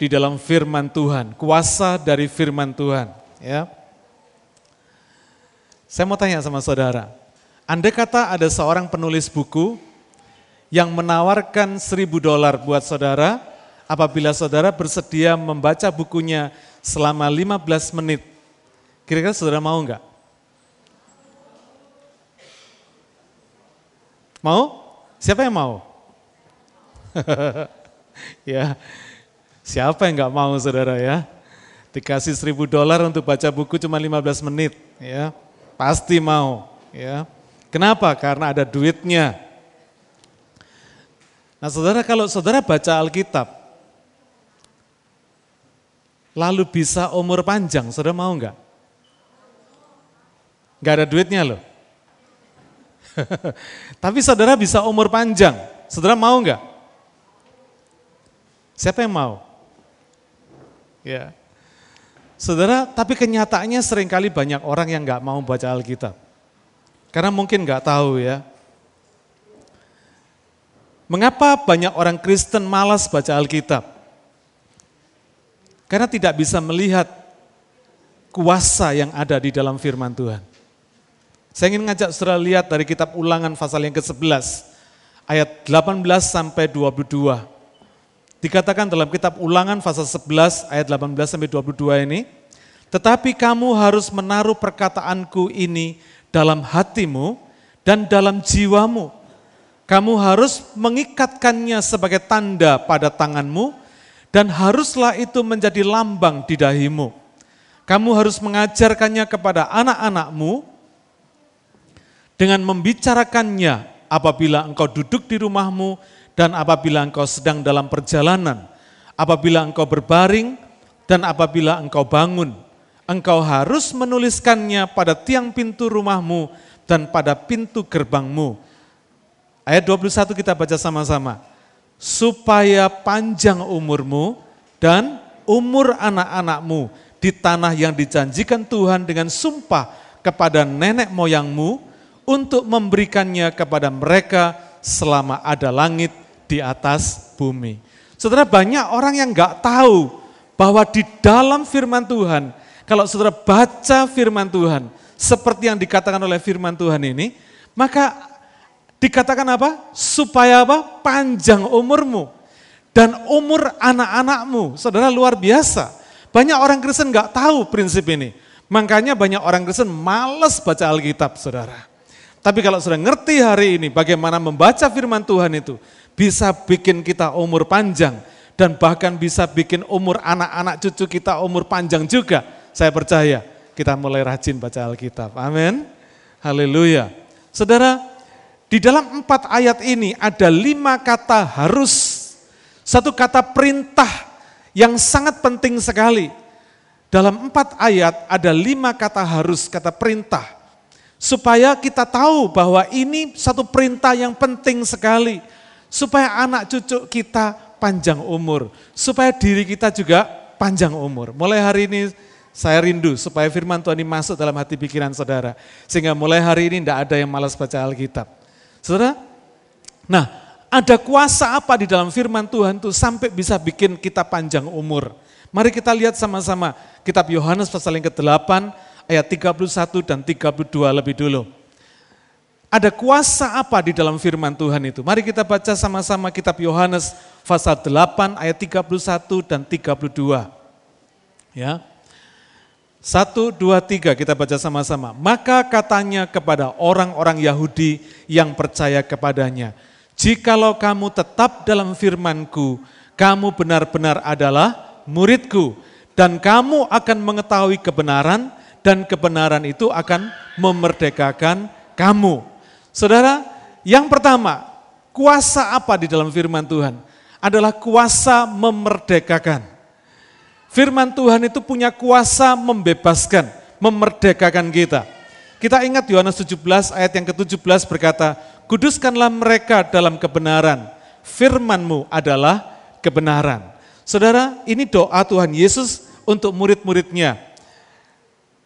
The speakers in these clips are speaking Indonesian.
di dalam firman Tuhan, kuasa dari firman Tuhan, ya. Saya mau tanya sama saudara, andai kata ada seorang penulis buku yang menawarkan seribu dolar buat saudara, apabila saudara bersedia membaca bukunya selama 15 menit, kira-kira saudara mau enggak? Mau? Siapa yang mau? ya, siapa yang nggak mau saudara ya? Dikasih seribu dolar untuk baca buku cuma 15 menit, ya pasti mau. Ya, kenapa? Karena ada duitnya. Nah saudara kalau saudara baca Alkitab, lalu bisa umur panjang, saudara mau nggak? Nggak ada duitnya loh. Tapi saudara bisa umur panjang. Saudara mau nggak? Siapa yang mau? Ya. Saudara, tapi kenyataannya sering kali banyak orang yang nggak mau baca Alkitab. Karena mungkin nggak tahu ya. Mengapa banyak orang Kristen malas baca Alkitab? Karena tidak bisa melihat kuasa yang ada di dalam firman Tuhan. Saya ingin ngajak saudara lihat dari kitab ulangan pasal yang ke-11, ayat 18 sampai 22. Dikatakan dalam kitab ulangan pasal 11 ayat 18 sampai 22 ini, tetapi kamu harus menaruh perkataanku ini dalam hatimu dan dalam jiwamu. Kamu harus mengikatkannya sebagai tanda pada tanganmu dan haruslah itu menjadi lambang di dahimu. Kamu harus mengajarkannya kepada anak-anakmu dengan membicarakannya apabila engkau duduk di rumahmu dan apabila engkau sedang dalam perjalanan, apabila engkau berbaring dan apabila engkau bangun. Engkau harus menuliskannya pada tiang pintu rumahmu dan pada pintu gerbangmu. Ayat 21 kita baca sama-sama. Supaya panjang umurmu dan umur anak-anakmu di tanah yang dijanjikan Tuhan dengan sumpah kepada nenek moyangmu, untuk memberikannya kepada mereka selama ada langit di atas bumi. Saudara banyak orang yang nggak tahu bahwa di dalam firman Tuhan, kalau saudara baca firman Tuhan, seperti yang dikatakan oleh firman Tuhan ini, maka dikatakan apa? Supaya apa? Panjang umurmu dan umur anak-anakmu. Saudara luar biasa. Banyak orang Kristen nggak tahu prinsip ini. Makanya banyak orang Kristen males baca Alkitab, saudara. Tapi kalau sudah ngerti hari ini bagaimana membaca firman Tuhan itu, bisa bikin kita umur panjang dan bahkan bisa bikin umur anak-anak cucu kita umur panjang juga. Saya percaya kita mulai rajin baca Alkitab. Amin. Haleluya. Saudara, di dalam empat ayat ini ada lima kata harus. Satu kata perintah yang sangat penting sekali. Dalam empat ayat ada lima kata harus, kata perintah supaya kita tahu bahwa ini satu perintah yang penting sekali, supaya anak cucu kita panjang umur, supaya diri kita juga panjang umur. Mulai hari ini saya rindu supaya firman Tuhan ini masuk dalam hati pikiran saudara, sehingga mulai hari ini tidak ada yang malas baca Alkitab. Saudara, nah ada kuasa apa di dalam firman Tuhan itu sampai bisa bikin kita panjang umur. Mari kita lihat sama-sama kitab Yohanes pasal yang ke-8 ayat 31 dan 32 lebih dulu. Ada kuasa apa di dalam firman Tuhan itu? Mari kita baca sama-sama kitab Yohanes pasal 8 ayat 31 dan 32. Ya. Satu, dua, tiga, kita baca sama-sama. Maka katanya kepada orang-orang Yahudi yang percaya kepadanya, Jikalau kamu tetap dalam firmanku, kamu benar-benar adalah muridku, dan kamu akan mengetahui kebenaran, dan kebenaran itu akan memerdekakan kamu. Saudara, yang pertama, kuasa apa di dalam firman Tuhan? Adalah kuasa memerdekakan. Firman Tuhan itu punya kuasa membebaskan, memerdekakan kita. Kita ingat Yohanes 17 ayat yang ke-17 berkata, Kuduskanlah mereka dalam kebenaran, firmanmu adalah kebenaran. Saudara, ini doa Tuhan Yesus untuk murid-muridnya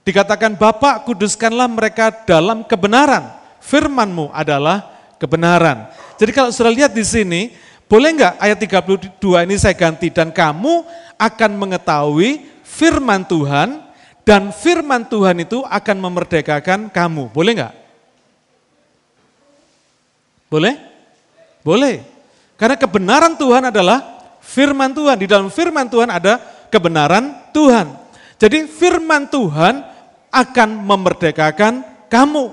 Dikatakan Bapak kuduskanlah mereka dalam kebenaran. Firmanmu adalah kebenaran. Jadi kalau sudah lihat di sini, Boleh enggak ayat 32 ini saya ganti dan kamu akan mengetahui firman Tuhan dan firman Tuhan itu akan memerdekakan kamu. Boleh enggak? Boleh? Boleh. Karena kebenaran Tuhan adalah firman Tuhan. Di dalam firman Tuhan ada kebenaran Tuhan. Jadi firman Tuhan akan memerdekakan kamu.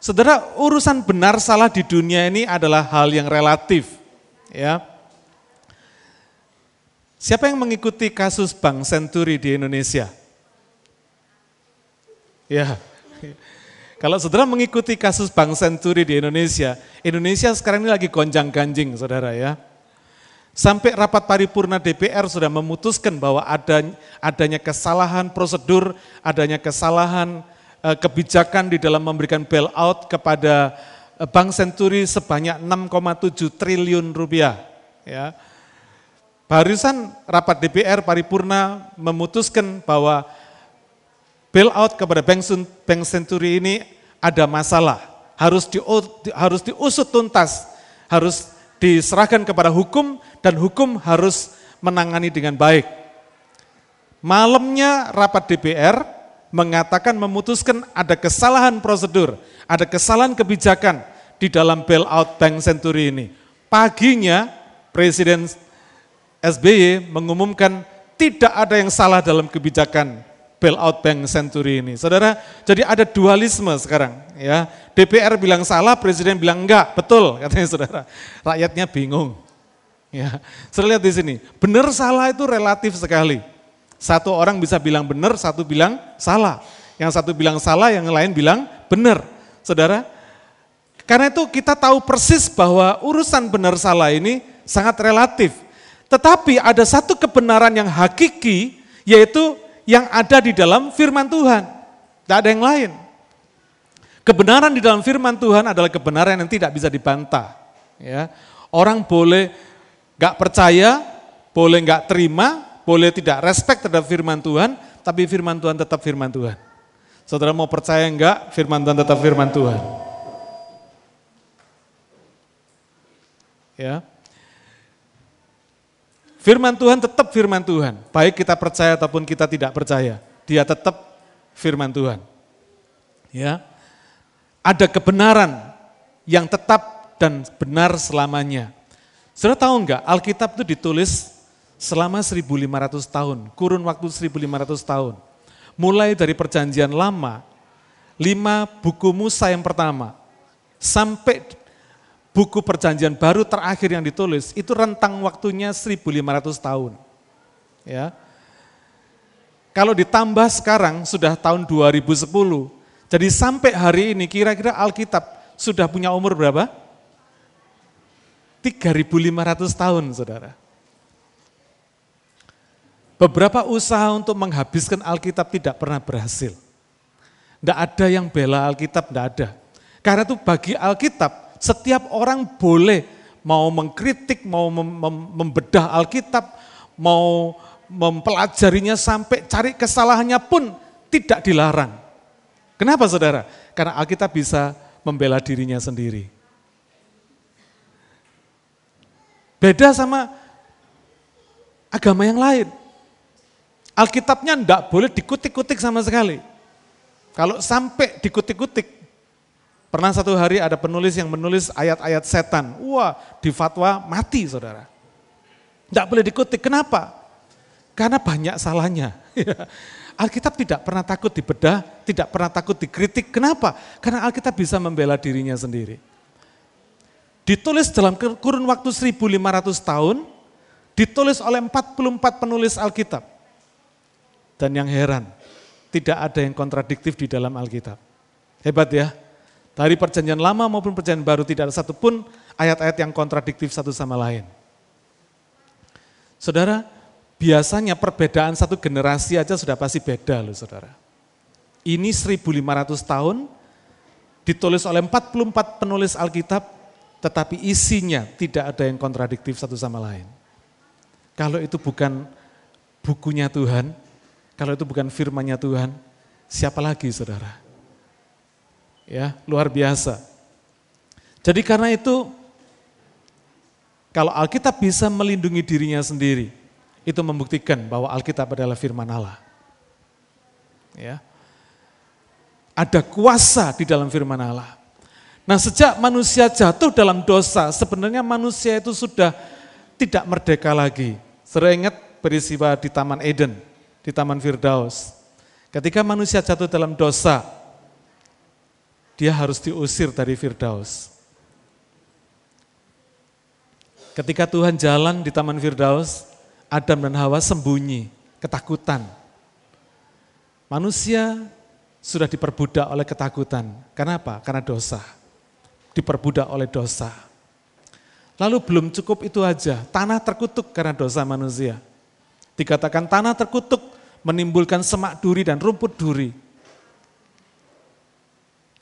Saudara, urusan benar salah di dunia ini adalah hal yang relatif. Ya. Siapa yang mengikuti kasus Bank Senturi di Indonesia? Ya. Kalau saudara mengikuti kasus Bank Senturi di Indonesia, Indonesia sekarang ini lagi gonjang ganjing saudara ya. Sampai rapat paripurna DPR sudah memutuskan bahwa ada, adanya kesalahan prosedur, adanya kesalahan eh, kebijakan di dalam memberikan bailout kepada eh, Bank Senturi sebanyak 6,7 triliun rupiah. Ya. Barusan rapat DPR paripurna memutuskan bahwa bailout kepada Bank, Senturi ini ada masalah, harus diusut tuntas, harus diserahkan kepada hukum dan hukum harus menangani dengan baik. Malamnya rapat DPR mengatakan memutuskan ada kesalahan prosedur, ada kesalahan kebijakan di dalam bailout Bank Senturi ini. Paginya Presiden SBY mengumumkan tidak ada yang salah dalam kebijakan bailout Bank Century ini. Saudara, jadi ada dualisme sekarang ya. DPR bilang salah, presiden bilang enggak, betul katanya saudara. Rakyatnya bingung. Ya. Saudara lihat di sini, benar salah itu relatif sekali. Satu orang bisa bilang benar, satu bilang salah. Yang satu bilang salah, yang lain bilang benar. Saudara, karena itu kita tahu persis bahwa urusan benar salah ini sangat relatif. Tetapi ada satu kebenaran yang hakiki, yaitu yang ada di dalam firman Tuhan. Tidak ada yang lain. Kebenaran di dalam firman Tuhan adalah kebenaran yang tidak bisa dibantah. Ya. Orang boleh gak percaya, boleh gak terima, boleh tidak respect terhadap firman Tuhan, tapi firman Tuhan tetap firman Tuhan. Saudara mau percaya enggak, firman Tuhan tetap firman Tuhan. Ya. Firman Tuhan tetap firman Tuhan, baik kita percaya ataupun kita tidak percaya, dia tetap firman Tuhan. Ya. Ada kebenaran yang tetap dan benar selamanya. Sudah tahu enggak, Alkitab itu ditulis selama 1500 tahun, kurun waktu 1500 tahun. Mulai dari perjanjian lama, lima buku Musa yang pertama, sampai buku perjanjian baru terakhir yang ditulis itu rentang waktunya 1500 tahun. Ya. Kalau ditambah sekarang sudah tahun 2010. Jadi sampai hari ini kira-kira Alkitab sudah punya umur berapa? 3500 tahun, Saudara. Beberapa usaha untuk menghabiskan Alkitab tidak pernah berhasil. Tidak ada yang bela Alkitab, tidak ada. Karena itu bagi Alkitab setiap orang boleh mau mengkritik, mau membedah Alkitab, mau mempelajarinya sampai cari kesalahannya pun tidak dilarang. Kenapa saudara? Karena Alkitab bisa membela dirinya sendiri. Beda sama agama yang lain. Alkitabnya tidak boleh dikutik-kutik sama sekali. Kalau sampai dikutik-kutik, Pernah satu hari ada penulis yang menulis ayat-ayat setan. Wah, di fatwa mati saudara. Tidak boleh dikutik. Kenapa? Karena banyak salahnya. Alkitab tidak pernah takut dibedah, tidak pernah takut dikritik. Kenapa? Karena Alkitab bisa membela dirinya sendiri. Ditulis dalam kurun waktu 1500 tahun, ditulis oleh 44 penulis Alkitab. Dan yang heran, tidak ada yang kontradiktif di dalam Alkitab. Hebat ya, dari perjanjian lama maupun perjanjian baru tidak ada satupun ayat-ayat yang kontradiktif satu sama lain. Saudara, biasanya perbedaan satu generasi aja sudah pasti beda loh saudara. Ini 1500 tahun, ditulis oleh 44 penulis Alkitab, tetapi isinya tidak ada yang kontradiktif satu sama lain. Kalau itu bukan bukunya Tuhan, kalau itu bukan firmannya Tuhan, siapa lagi saudara? Ya, luar biasa. Jadi karena itu Kalau Alkitab bisa melindungi dirinya sendiri, itu membuktikan bahwa Alkitab adalah firman Allah. Ya. Ada kuasa di dalam firman Allah. Nah sejak manusia jatuh dalam dosa, sebenarnya manusia itu sudah tidak merdeka lagi. Seringat peristiwa di Taman Eden, di Taman Firdaus. Ketika manusia jatuh dalam dosa, dia harus diusir dari Firdaus. Ketika Tuhan jalan di Taman Firdaus, Adam dan Hawa sembunyi, ketakutan. Manusia sudah diperbudak oleh ketakutan. Kenapa? Karena dosa. Diperbudak oleh dosa. Lalu belum cukup itu aja, tanah terkutuk karena dosa manusia. Dikatakan tanah terkutuk menimbulkan semak duri dan rumput duri.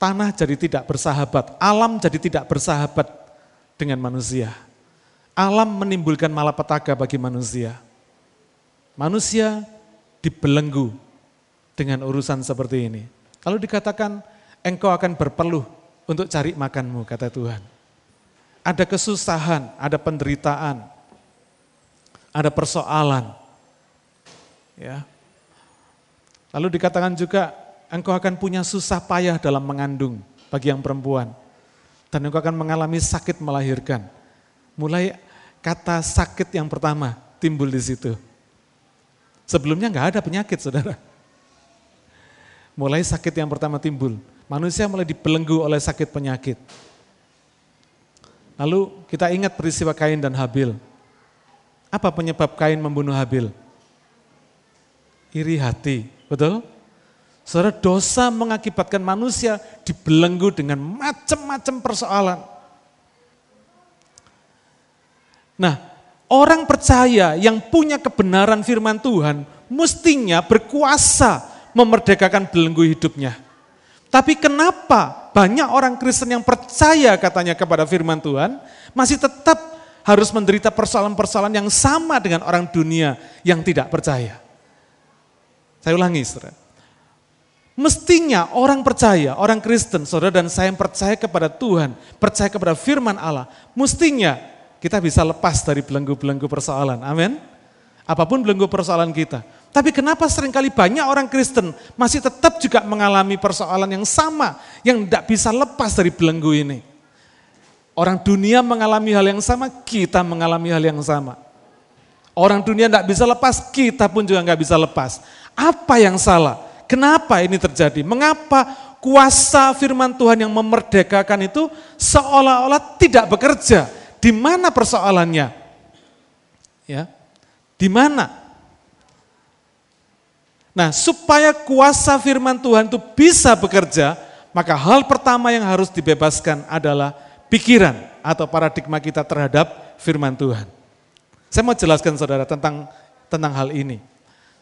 Tanah jadi tidak bersahabat, alam jadi tidak bersahabat dengan manusia. Alam menimbulkan malapetaka bagi manusia. Manusia dibelenggu dengan urusan seperti ini. Kalau dikatakan engkau akan berpeluh untuk cari makanmu, kata Tuhan. Ada kesusahan, ada penderitaan, ada persoalan. Ya. Lalu dikatakan juga engkau akan punya susah payah dalam mengandung bagi yang perempuan. Dan engkau akan mengalami sakit melahirkan. Mulai kata sakit yang pertama timbul di situ. Sebelumnya nggak ada penyakit, saudara. Mulai sakit yang pertama timbul. Manusia mulai dibelenggu oleh sakit penyakit. Lalu kita ingat peristiwa Kain dan Habil. Apa penyebab Kain membunuh Habil? Iri hati, betul? Saudara, dosa mengakibatkan manusia dibelenggu dengan macam-macam persoalan. Nah, orang percaya yang punya kebenaran firman Tuhan mestinya berkuasa memerdekakan belenggu hidupnya. Tapi kenapa banyak orang Kristen yang percaya katanya kepada firman Tuhan masih tetap harus menderita persoalan-persoalan yang sama dengan orang dunia yang tidak percaya. Saya ulangi, saudara. Mestinya orang percaya, orang Kristen, saudara dan saya yang percaya kepada Tuhan, percaya kepada firman Allah, mestinya kita bisa lepas dari belenggu-belenggu persoalan. Amin. Apa pun belenggu persoalan kita. Tapi kenapa sering kali banyak orang Kristen masih tetap juga mengalami persoalan yang sama, yang tidak bisa lepas dari belenggu ini. Orang dunia mengalami hal yang sama, kita mengalami hal yang sama. Orang dunia tidak bisa lepas, kita pun juga nggak bisa lepas. Apa yang salah? Kenapa ini terjadi? Mengapa kuasa firman Tuhan yang memerdekakan itu seolah-olah tidak bekerja? Di mana persoalannya? Ya. Di mana? Nah, supaya kuasa firman Tuhan itu bisa bekerja, maka hal pertama yang harus dibebaskan adalah pikiran atau paradigma kita terhadap firman Tuhan. Saya mau jelaskan saudara tentang tentang hal ini.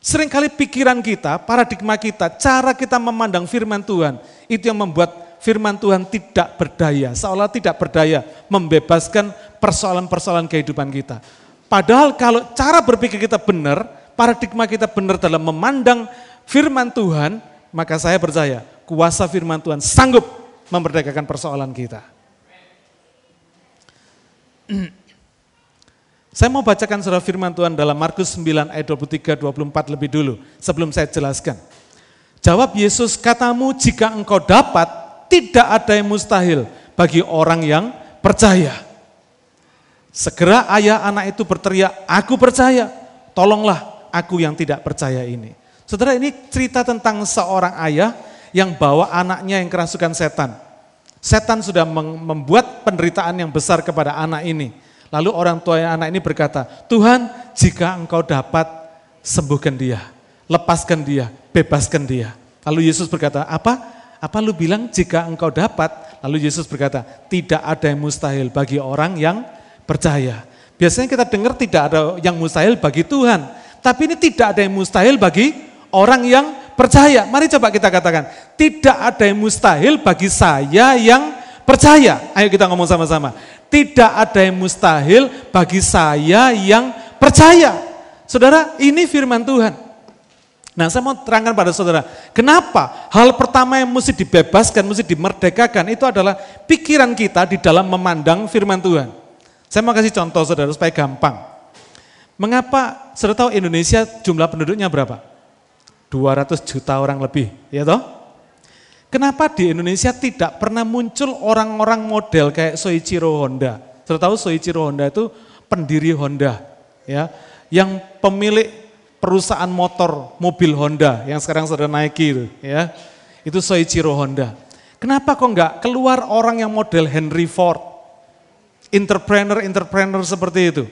Seringkali pikiran kita, paradigma kita, cara kita memandang firman Tuhan, itu yang membuat firman Tuhan tidak berdaya, seolah tidak berdaya membebaskan persoalan-persoalan kehidupan kita. Padahal kalau cara berpikir kita benar, paradigma kita benar dalam memandang firman Tuhan, maka saya percaya kuasa firman Tuhan sanggup memerdekakan persoalan kita. Saya mau bacakan surah firman Tuhan dalam Markus 9 ayat 23 24 lebih dulu sebelum saya jelaskan. Jawab Yesus, katamu jika engkau dapat tidak ada yang mustahil bagi orang yang percaya. Segera ayah anak itu berteriak, aku percaya, tolonglah aku yang tidak percaya ini. Saudara ini cerita tentang seorang ayah yang bawa anaknya yang kerasukan setan. Setan sudah membuat penderitaan yang besar kepada anak ini. Lalu orang tua anak ini berkata, Tuhan jika engkau dapat sembuhkan dia, lepaskan dia, bebaskan dia. Lalu Yesus berkata, apa? Apa lu bilang jika engkau dapat? Lalu Yesus berkata, tidak ada yang mustahil bagi orang yang percaya. Biasanya kita dengar tidak ada yang mustahil bagi Tuhan. Tapi ini tidak ada yang mustahil bagi orang yang percaya. Mari coba kita katakan, tidak ada yang mustahil bagi saya yang percaya. Ayo kita ngomong sama-sama. Tidak ada yang mustahil bagi saya yang percaya. Saudara, ini firman Tuhan. Nah saya mau terangkan pada saudara, kenapa hal pertama yang mesti dibebaskan, mesti dimerdekakan itu adalah pikiran kita di dalam memandang firman Tuhan. Saya mau kasih contoh saudara supaya gampang. Mengapa, saudara tahu Indonesia jumlah penduduknya berapa? 200 juta orang lebih, ya toh? Kenapa di Indonesia tidak pernah muncul orang-orang model kayak Soichiro Honda? Saudara tahu Soichiro Honda itu pendiri Honda, ya, yang pemilik perusahaan motor mobil Honda yang sekarang sudah naiki itu, ya. Itu Soichiro Honda. Kenapa kok enggak keluar orang yang model Henry Ford? Entrepreneur-entrepreneur seperti itu.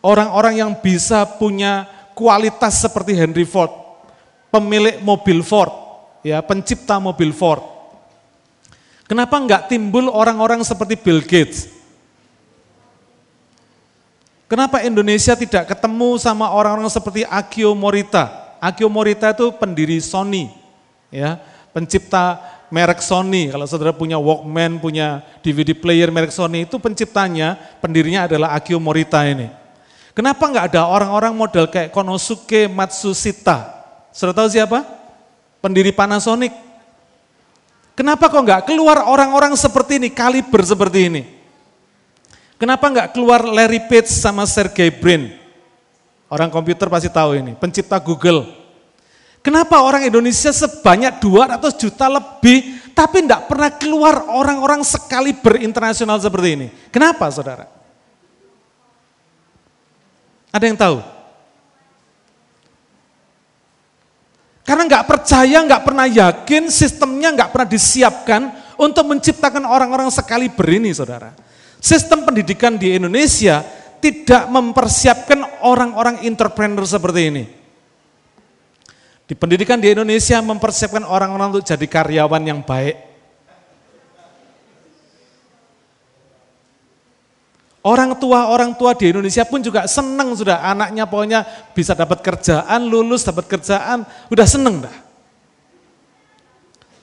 Orang-orang yang bisa punya kualitas seperti Henry Ford, pemilik mobil Ford, ya, pencipta mobil Ford. Kenapa enggak timbul orang-orang seperti Bill Gates? Kenapa Indonesia tidak ketemu sama orang-orang seperti Akio Morita? Akio Morita itu pendiri Sony, ya, pencipta merek Sony. Kalau saudara punya Walkman, punya DVD player merek Sony, itu penciptanya, pendirinya adalah Akio Morita ini. Kenapa nggak ada orang-orang model kayak Konosuke Matsushita? Sudah tahu siapa? Pendiri Panasonic. Kenapa kok nggak keluar orang-orang seperti ini, kaliber seperti ini? Kenapa nggak keluar Larry Page sama Sergey Brin? Orang komputer pasti tahu ini, pencipta Google. Kenapa orang Indonesia sebanyak 200 juta lebih, tapi tidak pernah keluar orang-orang sekali berinternasional seperti ini? Kenapa saudara? Ada yang tahu? Karena nggak percaya, nggak pernah yakin, sistemnya nggak pernah disiapkan untuk menciptakan orang-orang sekali berini, saudara. Sistem pendidikan di Indonesia tidak mempersiapkan orang-orang entrepreneur seperti ini. Di pendidikan di Indonesia mempersiapkan orang-orang untuk jadi karyawan yang baik, Orang tua-orang tua di Indonesia pun juga senang sudah anaknya pokoknya bisa dapat kerjaan, lulus dapat kerjaan, udah seneng dah.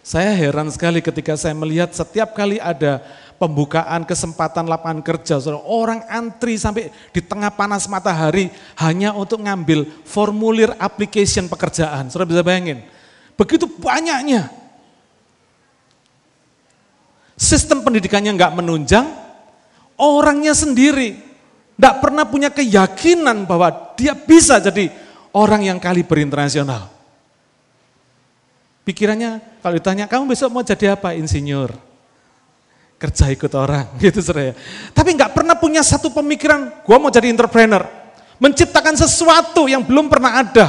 Saya heran sekali ketika saya melihat setiap kali ada pembukaan kesempatan lapangan kerja, orang antri sampai di tengah panas matahari hanya untuk ngambil formulir application pekerjaan. Saudara bisa bayangin, begitu banyaknya. Sistem pendidikannya nggak menunjang, orangnya sendiri. Tidak pernah punya keyakinan bahwa dia bisa jadi orang yang kali berinternasional. Pikirannya kalau ditanya, kamu besok mau jadi apa? Insinyur. Kerja ikut orang, gitu saudara. Tapi nggak pernah punya satu pemikiran, gua mau jadi entrepreneur. Menciptakan sesuatu yang belum pernah ada.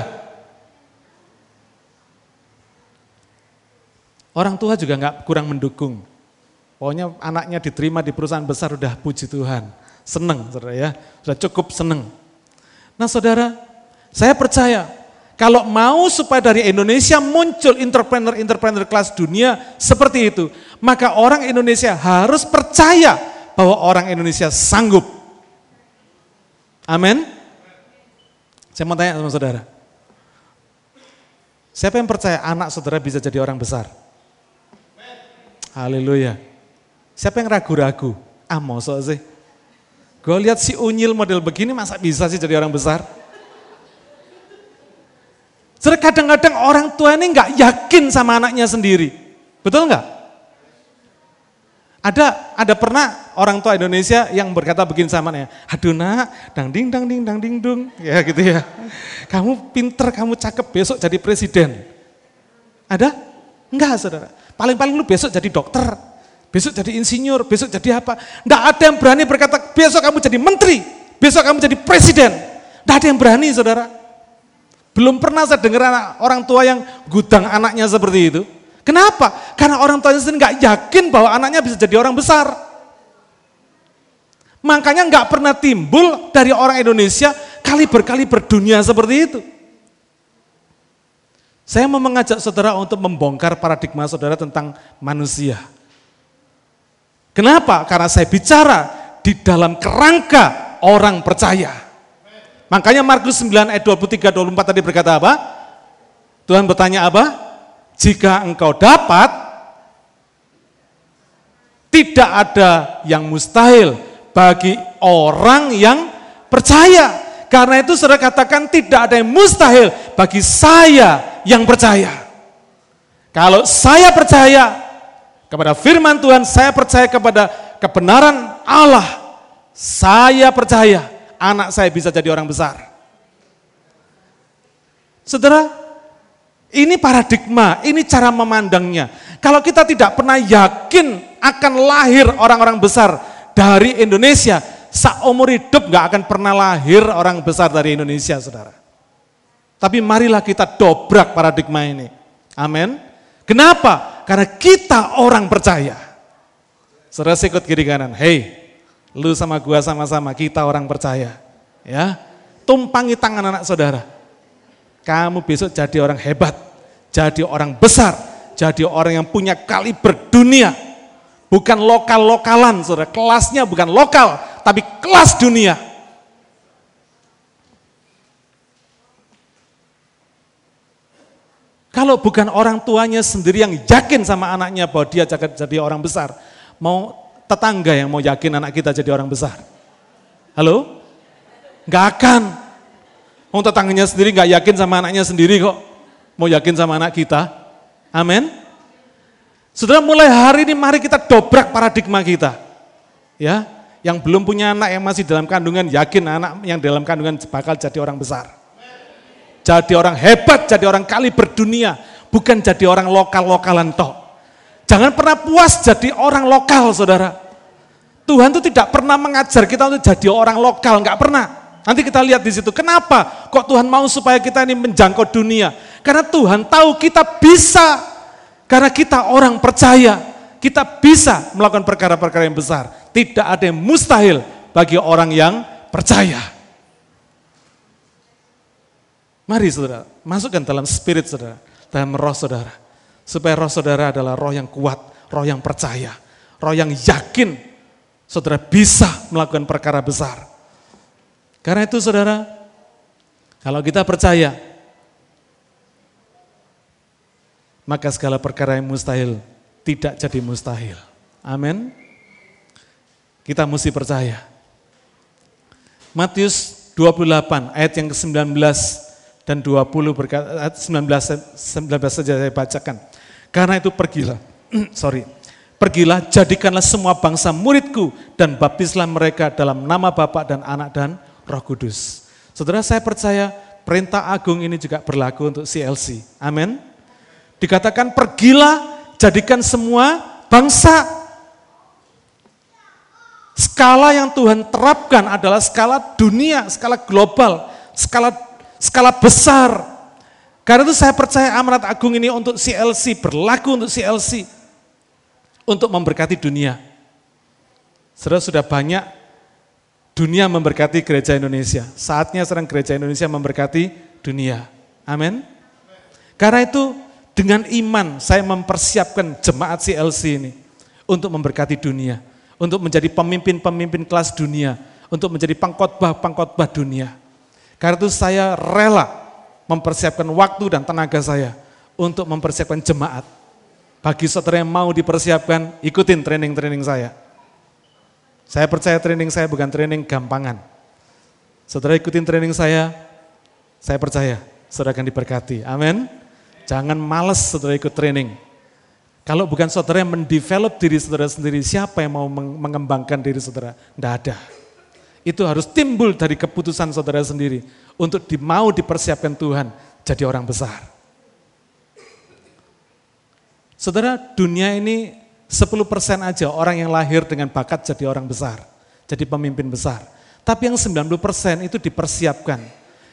Orang tua juga nggak kurang mendukung. Pokoknya anaknya diterima di perusahaan besar udah puji Tuhan. Seneng saudara ya, sudah cukup seneng. Nah saudara, saya percaya kalau mau supaya dari Indonesia muncul entrepreneur-entrepreneur kelas dunia seperti itu, maka orang Indonesia harus percaya bahwa orang Indonesia sanggup. Amin. Saya mau tanya sama saudara. Siapa yang percaya anak saudara bisa jadi orang besar? Haleluya. Siapa yang ragu-ragu? Ah mosok sih. Gue lihat si unyil model begini masa bisa sih jadi orang besar? Jadi kadang-kadang orang tua ini nggak yakin sama anaknya sendiri. Betul nggak? Ada ada pernah orang tua Indonesia yang berkata begini sama anaknya, aduh nak, dang ding dang ding dang ding dung, ya gitu ya. Kamu pinter, kamu cakep, besok jadi presiden. Ada? Enggak saudara. Paling-paling lu besok jadi dokter, besok jadi insinyur, besok jadi apa. Tidak ada yang berani berkata, besok kamu jadi menteri, besok kamu jadi presiden. Tidak ada yang berani saudara. Belum pernah saya dengar anak, orang tua yang gudang anaknya seperti itu. Kenapa? Karena orang tuanya sendiri nggak yakin bahwa anaknya bisa jadi orang besar. Makanya nggak pernah timbul dari orang Indonesia kali berkali berdunia seperti itu. Saya mau mengajak saudara untuk membongkar paradigma saudara tentang manusia. Kenapa? Karena saya bicara di dalam kerangka orang percaya. Makanya Markus 9 ayat 23 24 tadi berkata apa? Tuhan bertanya apa? Jika engkau dapat tidak ada yang mustahil bagi orang yang percaya. Karena itu saudara katakan tidak ada yang mustahil bagi saya yang percaya. Kalau saya percaya, kepada firman Tuhan, saya percaya kepada kebenaran Allah, Saya percaya anak saya bisa jadi orang besar. Saudara, ini paradigma, ini cara memandangnya. Kalau kita tidak pernah yakin akan lahir orang-orang besar dari Indonesia, seumur hidup nggak akan pernah lahir orang besar dari Indonesia, saudara. Tapi marilah kita dobrak paradigma ini. Amin. Kenapa? Karena kita orang percaya. Saudara ikut kiri kanan. Hei, lu sama gua sama-sama, kita orang percaya. Ya, tumpangi tangan anak saudara kamu besok jadi orang hebat, jadi orang besar, jadi orang yang punya kaliber dunia. Bukan lokal-lokalan, saudara. Kelasnya bukan lokal, tapi kelas dunia. Kalau bukan orang tuanya sendiri yang yakin sama anaknya bahwa dia jadi orang besar, mau tetangga yang mau yakin anak kita jadi orang besar? Halo? Gak akan. Mau tetangganya sendiri nggak yakin sama anaknya sendiri kok. Mau yakin sama anak kita. Amin. Saudara mulai hari ini mari kita dobrak paradigma kita. Ya, yang belum punya anak yang masih dalam kandungan yakin anak yang dalam kandungan bakal jadi orang besar. Jadi orang hebat, jadi orang kali berdunia, bukan jadi orang lokal-lokalan toh. Jangan pernah puas jadi orang lokal, saudara. Tuhan itu tidak pernah mengajar kita untuk jadi orang lokal, nggak pernah. Nanti kita lihat di situ. Kenapa kok Tuhan mau supaya kita ini menjangkau dunia? Karena Tuhan tahu kita bisa. Karena kita orang percaya. Kita bisa melakukan perkara-perkara yang besar. Tidak ada yang mustahil bagi orang yang percaya. Mari saudara, masukkan dalam spirit saudara, dalam roh saudara. Supaya roh saudara adalah roh yang kuat, roh yang percaya, roh yang yakin saudara bisa melakukan perkara besar. Karena itu saudara, kalau kita percaya, maka segala perkara yang mustahil tidak jadi mustahil. Amin. Kita mesti percaya. Matius 28 ayat yang ke-19 dan 20 berkata, ayat 19, 19 saja saya bacakan. Karena itu pergilah, sorry, pergilah jadikanlah semua bangsa muridku dan baptislah mereka dalam nama Bapa dan Anak dan Roh Kudus. Saudara saya percaya perintah agung ini juga berlaku untuk CLC. Amin. Dikatakan pergilah jadikan semua bangsa. Skala yang Tuhan terapkan adalah skala dunia, skala global, skala skala besar. Karena itu saya percaya amanat agung ini untuk CLC, berlaku untuk CLC. Untuk memberkati dunia. Saudara sudah banyak dunia memberkati gereja Indonesia. Saatnya sekarang gereja Indonesia memberkati dunia. Amin. Karena itu dengan iman saya mempersiapkan jemaat CLC ini untuk memberkati dunia, untuk menjadi pemimpin-pemimpin kelas dunia, untuk menjadi pangkotbah-pangkotbah dunia. Karena itu saya rela mempersiapkan waktu dan tenaga saya untuk mempersiapkan jemaat. Bagi saudara yang mau dipersiapkan, ikutin training-training saya. Saya percaya training saya bukan training gampangan. Saudara ikutin training saya, saya percaya saudara akan diberkati. Amin. Jangan males saudara ikut training. Kalau bukan saudara yang mendevelop diri saudara sendiri, siapa yang mau mengembangkan diri saudara? Tidak ada. Itu harus timbul dari keputusan saudara sendiri untuk mau dipersiapkan Tuhan jadi orang besar. Saudara, dunia ini 10% aja orang yang lahir dengan bakat jadi orang besar, jadi pemimpin besar. Tapi yang 90% itu dipersiapkan.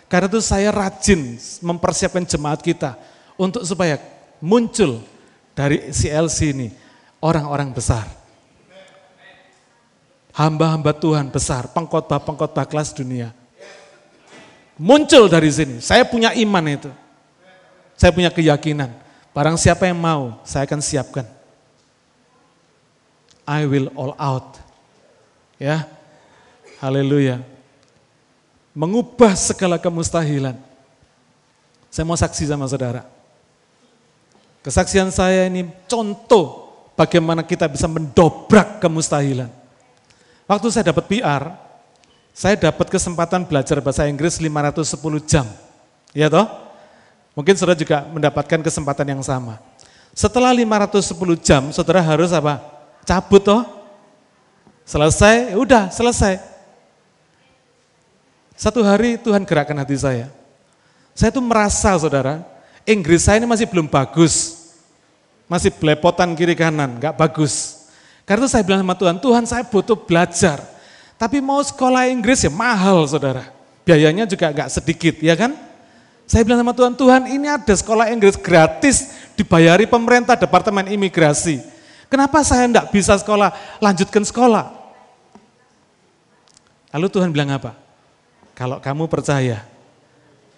Karena itu saya rajin mempersiapkan jemaat kita untuk supaya muncul dari CLC ini orang-orang besar. Hamba-hamba Tuhan besar, pengkhotbah-pengkhotbah kelas dunia. Muncul dari sini. Saya punya iman itu. Saya punya keyakinan. Barang siapa yang mau, saya akan siapkan. I will all out. Ya, haleluya. Mengubah segala kemustahilan. Saya mau saksi sama saudara. Kesaksian saya ini contoh bagaimana kita bisa mendobrak kemustahilan. Waktu saya dapat PR, saya dapat kesempatan belajar bahasa Inggris 510 jam. Ya toh? Mungkin saudara juga mendapatkan kesempatan yang sama. Setelah 510 jam, saudara harus apa? cabut toh. Selesai, ya udah selesai. Satu hari Tuhan gerakkan hati saya. Saya tuh merasa saudara, Inggris saya ini masih belum bagus. Masih belepotan kiri kanan, nggak bagus. Karena itu saya bilang sama Tuhan, Tuhan saya butuh belajar. Tapi mau sekolah Inggris ya mahal saudara. Biayanya juga nggak sedikit, ya kan? Saya bilang sama Tuhan, Tuhan ini ada sekolah Inggris gratis, dibayari pemerintah Departemen Imigrasi. Kenapa saya enggak bisa sekolah, lanjutkan sekolah? Lalu Tuhan bilang apa? Kalau kamu percaya,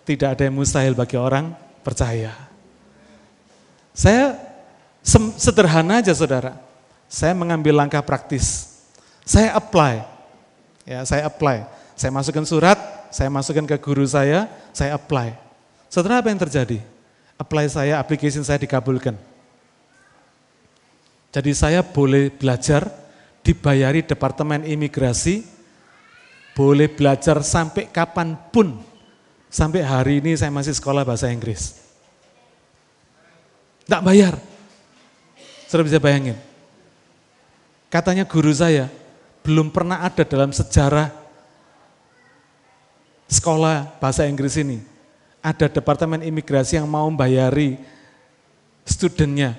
tidak ada yang mustahil bagi orang percaya. Saya sederhana aja saudara, saya mengambil langkah praktis. Saya apply, ya saya apply. Saya masukkan surat, saya masukkan ke guru saya, saya apply. Saudara apa yang terjadi? Apply saya, application saya dikabulkan. Jadi saya boleh belajar, dibayari Departemen Imigrasi, boleh belajar sampai kapan pun. Sampai hari ini saya masih sekolah bahasa Inggris. Tidak bayar. Saudara bisa bayangin. Katanya guru saya, belum pernah ada dalam sejarah sekolah bahasa Inggris ini ada departemen imigrasi yang mau membayari studennya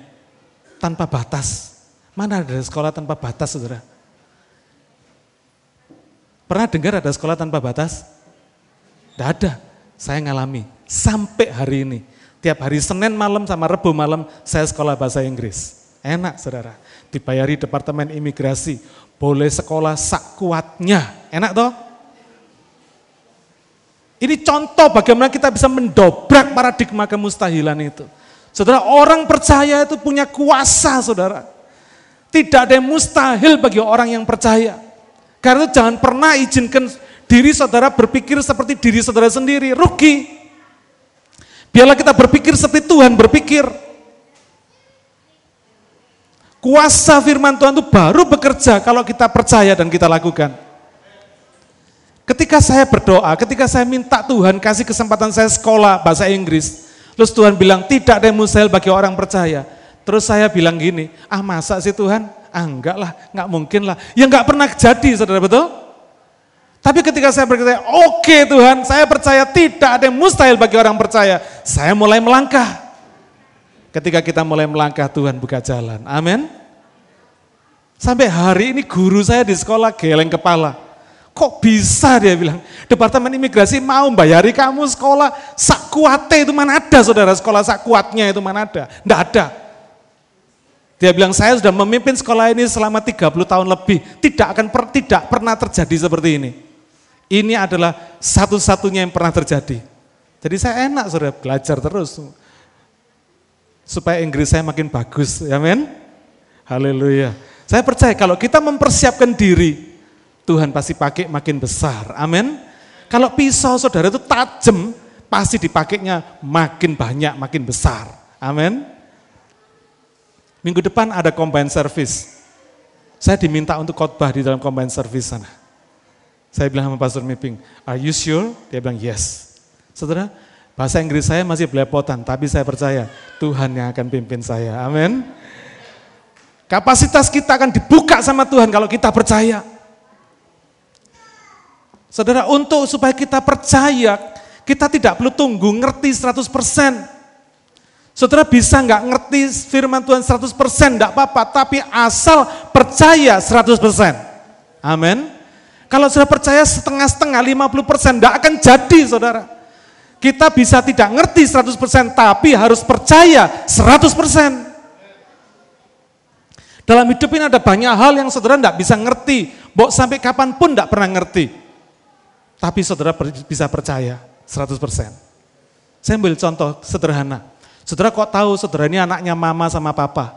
tanpa batas. Mana ada sekolah tanpa batas, saudara? Pernah dengar ada sekolah tanpa batas? Tidak ada. Saya ngalami sampai hari ini. Tiap hari Senin malam sama Rebu malam saya sekolah bahasa Inggris. Enak saudara. Dibayari Departemen Imigrasi. Boleh sekolah sak kuatnya. Enak toh? Ini contoh bagaimana kita bisa mendobrak paradigma kemustahilan itu. Saudara, orang percaya itu punya kuasa, saudara. Tidak ada yang mustahil bagi orang yang percaya. Karena itu jangan pernah izinkan diri saudara berpikir seperti diri saudara sendiri, rugi. Biarlah kita berpikir seperti Tuhan berpikir. Kuasa firman Tuhan itu baru bekerja kalau kita percaya dan kita lakukan. Ketika saya berdoa, ketika saya minta Tuhan kasih kesempatan saya sekolah bahasa Inggris, terus Tuhan bilang tidak ada yang mustahil bagi orang percaya. Terus saya bilang gini, ah masa sih Tuhan? Ah enggak lah, enggak mungkin lah. Ya enggak pernah jadi, saudara betul? Tapi ketika saya berkata, oke okay, Tuhan, saya percaya tidak ada yang mustahil bagi orang percaya. Saya mulai melangkah. Ketika kita mulai melangkah, Tuhan buka jalan. Amin. Sampai hari ini guru saya di sekolah geleng kepala. Kok bisa dia bilang, Departemen Imigrasi mau bayari kamu sekolah sak kuate itu mana ada saudara sekolah sak kuatnya itu mana ada. Tidak ada. Dia bilang saya sudah memimpin sekolah ini selama 30 tahun lebih, tidak akan per, tidak pernah terjadi seperti ini. Ini adalah satu-satunya yang pernah terjadi. Jadi saya enak saudara belajar terus supaya Inggris saya makin bagus, men? Haleluya. Saya percaya kalau kita mempersiapkan diri Tuhan pasti pakai makin besar. Amin. Kalau pisau saudara itu tajam, pasti dipakainya makin banyak, makin besar. Amin. Minggu depan ada combine service. Saya diminta untuk khotbah di dalam combine service sana. Saya bilang sama Pastor Miping, are you sure? Dia bilang yes. Saudara, bahasa Inggris saya masih belepotan, tapi saya percaya Tuhan yang akan pimpin saya. Amin. Kapasitas kita akan dibuka sama Tuhan kalau kita percaya. Saudara, untuk supaya kita percaya, kita tidak perlu tunggu ngerti 100%. Saudara bisa nggak ngerti firman Tuhan 100%, enggak apa-apa, tapi asal percaya 100%. Amin. Kalau sudah percaya setengah-setengah, 50%, enggak akan jadi saudara. Kita bisa tidak ngerti 100%, tapi harus percaya 100%. Dalam hidup ini ada banyak hal yang saudara enggak bisa ngerti, Bok sampai kapan pun enggak pernah ngerti. Tapi saudara bisa percaya 100%. Saya ambil contoh sederhana. Saudara kok tahu saudara ini anaknya mama sama papa?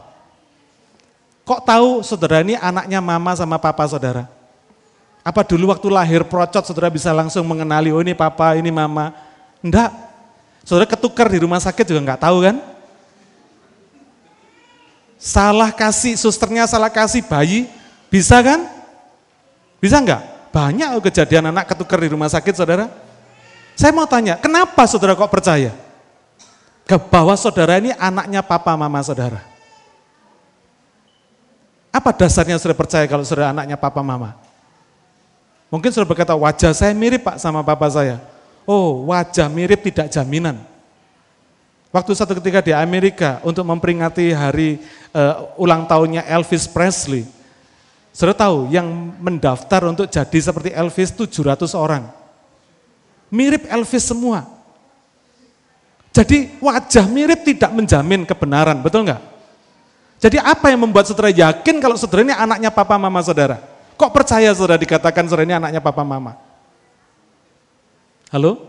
Kok tahu saudara ini anaknya mama sama papa saudara? Apa dulu waktu lahir procot saudara bisa langsung mengenali, oh ini papa, ini mama? Enggak. Saudara ketukar di rumah sakit juga enggak tahu kan? Salah kasih, susternya salah kasih bayi, bisa kan? Bisa enggak? Banyak kejadian anak ketukar di rumah sakit, saudara. Saya mau tanya, kenapa saudara kok percaya? Ke bahwa saudara ini anaknya papa mama saudara. Apa dasarnya saudara percaya kalau saudara anaknya papa mama? Mungkin saudara berkata, wajah saya mirip pak sama papa saya. Oh, wajah mirip tidak jaminan. Waktu satu ketika di Amerika untuk memperingati hari uh, ulang tahunnya Elvis Presley, saudara tahu yang mendaftar untuk jadi seperti Elvis 700 orang. Mirip Elvis semua. Jadi wajah mirip tidak menjamin kebenaran, betul nggak? Jadi apa yang membuat saudara yakin kalau saudara ini anaknya papa mama saudara? Kok percaya saudara dikatakan saudara ini anaknya papa mama? Halo?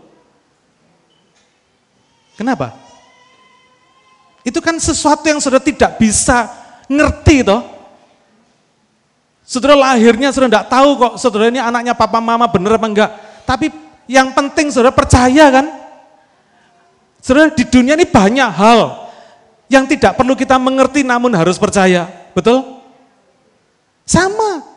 Kenapa? Itu kan sesuatu yang saudara tidak bisa ngerti toh. Saudara lahirnya saudara tidak tahu kok saudara ini anaknya papa mama bener apa enggak. Tapi yang penting saudara percaya kan. Saudara di dunia ini banyak hal yang tidak perlu kita mengerti namun harus percaya. Betul? Sama.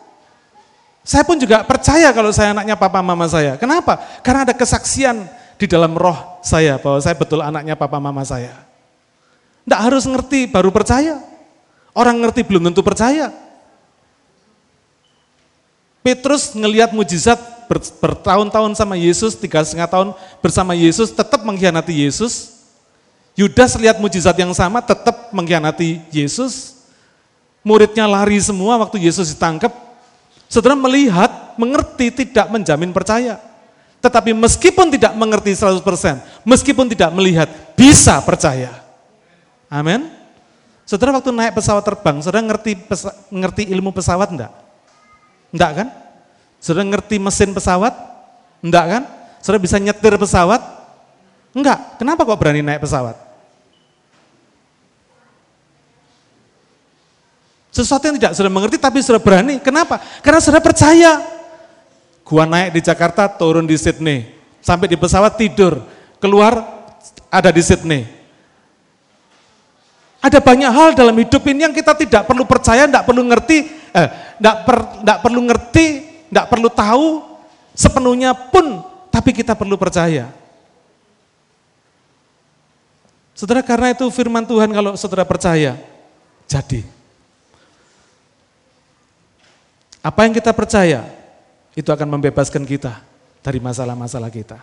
Saya pun juga percaya kalau saya anaknya papa mama saya. Kenapa? Karena ada kesaksian di dalam roh saya bahwa saya betul anaknya papa mama saya. Tidak harus ngerti baru percaya. Orang ngerti belum tentu percaya. Petrus ngelihat mujizat bertahun-tahun sama Yesus, tiga setengah tahun bersama Yesus, tetap mengkhianati Yesus. Yudas lihat mujizat yang sama, tetap mengkhianati Yesus. Muridnya lari semua waktu Yesus ditangkap, Saudara melihat, mengerti, tidak menjamin percaya. Tetapi meskipun tidak mengerti 100%, meskipun tidak melihat, bisa percaya. Amin. Saudara waktu naik pesawat terbang, saudara ngerti pesa, ngerti ilmu pesawat enggak? Enggak kan? Saudara ngerti mesin pesawat? Enggak kan? Saudara bisa nyetir pesawat? Enggak. Kenapa kok berani naik pesawat? Sesuatu yang tidak sudah mengerti tapi sudah berani. Kenapa? Karena sudah percaya. Gua naik di Jakarta, turun di Sydney. Sampai di pesawat tidur. Keluar ada di Sydney. Ada banyak hal dalam hidup ini yang kita tidak perlu percaya, tidak perlu ngerti, eh, tidak, per, perlu ngerti, tidak perlu tahu sepenuhnya pun, tapi kita perlu percaya. Saudara, karena itu firman Tuhan kalau saudara percaya, jadi. Apa yang kita percaya, itu akan membebaskan kita dari masalah-masalah kita.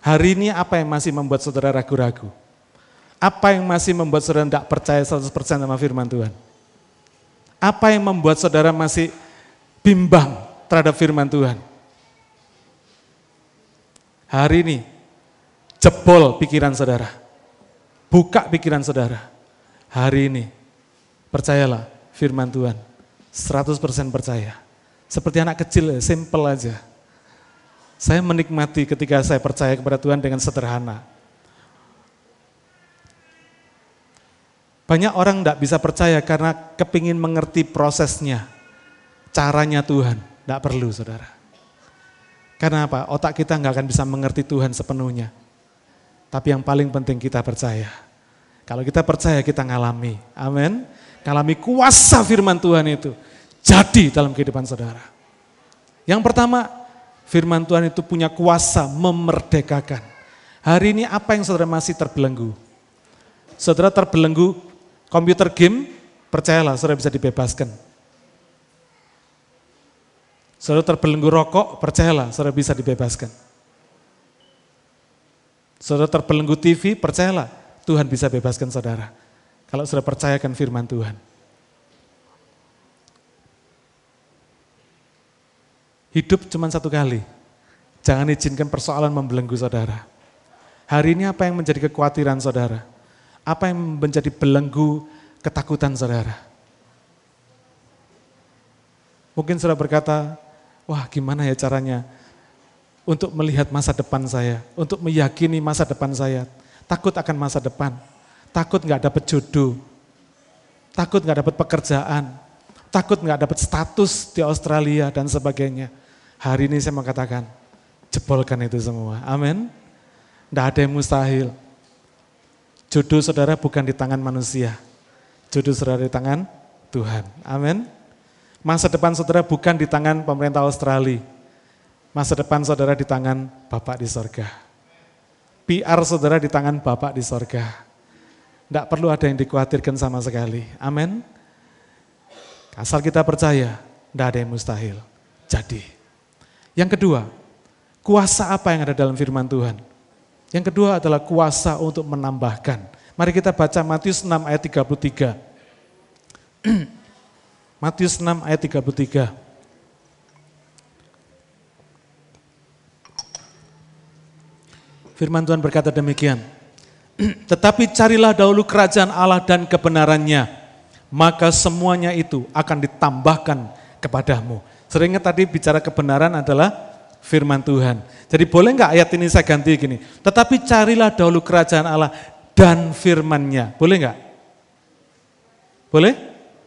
Hari ini apa yang masih membuat saudara ragu-ragu? Apa yang masih membuat saudara tidak percaya 100% sama firman Tuhan? Apa yang membuat saudara masih bimbang terhadap firman Tuhan? Hari ini, jebol pikiran saudara. Buka pikiran saudara. Hari ini, percayalah firman Tuhan 100% percaya. Seperti anak kecil, simple aja. Saya menikmati ketika saya percaya kepada Tuhan dengan sederhana. Banyak orang tidak bisa percaya karena kepingin mengerti prosesnya, caranya Tuhan. Tidak perlu saudara. Karena apa? Otak kita nggak akan bisa mengerti Tuhan sepenuhnya. Tapi yang paling penting kita percaya. Kalau kita percaya kita ngalami. Amin ngalami kuasa firman Tuhan itu jadi dalam kehidupan saudara. Yang pertama, firman Tuhan itu punya kuasa memerdekakan. Hari ini apa yang saudara masih terbelenggu? Saudara terbelenggu komputer game, percayalah saudara bisa dibebaskan. Saudara terbelenggu rokok, percayalah saudara bisa dibebaskan. Saudara terbelenggu TV, percayalah Tuhan bisa bebaskan saudara. Kalau sudah percayakan firman Tuhan. Hidup cuma satu kali. Jangan izinkan persoalan membelenggu saudara. Hari ini apa yang menjadi kekhawatiran saudara? Apa yang menjadi belenggu ketakutan saudara? Mungkin saudara berkata, wah gimana ya caranya untuk melihat masa depan saya, untuk meyakini masa depan saya, takut akan masa depan takut nggak dapat jodoh, takut nggak dapat pekerjaan, takut nggak dapat status di Australia dan sebagainya. Hari ini saya mau katakan, jebolkan itu semua. Amin. Tidak ada yang mustahil. Jodoh saudara bukan di tangan manusia. Jodoh saudara di tangan Tuhan. Amin. Masa depan saudara bukan di tangan pemerintah Australia. Masa depan saudara di tangan Bapak di sorga. PR saudara di tangan Bapak di sorga. Tidak perlu ada yang dikhawatirkan sama sekali. Amin. Asal kita percaya, tidak ada yang mustahil. Jadi, Yang kedua, kuasa apa yang ada dalam firman Tuhan? Yang kedua adalah kuasa untuk menambahkan. Mari kita baca Matius 6 ayat 33. Matius 6 ayat 33. Firman Tuhan berkata demikian. Tetapi carilah dahulu kerajaan Allah dan kebenarannya, maka semuanya itu akan ditambahkan kepadamu. Seringnya tadi bicara kebenaran adalah firman Tuhan. Jadi boleh nggak ayat ini saya ganti gini? Tetapi carilah dahulu kerajaan Allah dan firmannya. Boleh nggak? Boleh?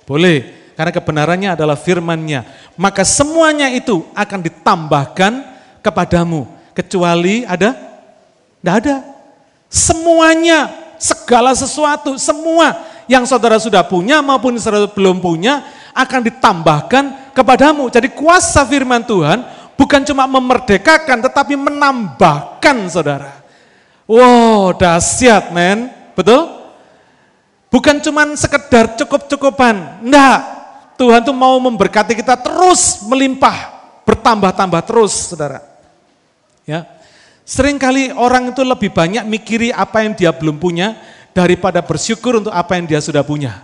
Boleh. Karena kebenarannya adalah firmannya. Maka semuanya itu akan ditambahkan kepadamu. Kecuali ada? Tidak ada. Semuanya, segala sesuatu, semua yang saudara sudah punya maupun saudara belum punya akan ditambahkan kepadamu. Jadi kuasa firman Tuhan bukan cuma memerdekakan tetapi menambahkan saudara. Wow, dahsyat men. Betul? Bukan cuma sekedar cukup-cukupan. Enggak. Tuhan tuh mau memberkati kita terus melimpah, bertambah-tambah terus, Saudara. Ya. Seringkali orang itu lebih banyak mikiri apa yang dia belum punya daripada bersyukur untuk apa yang dia sudah punya.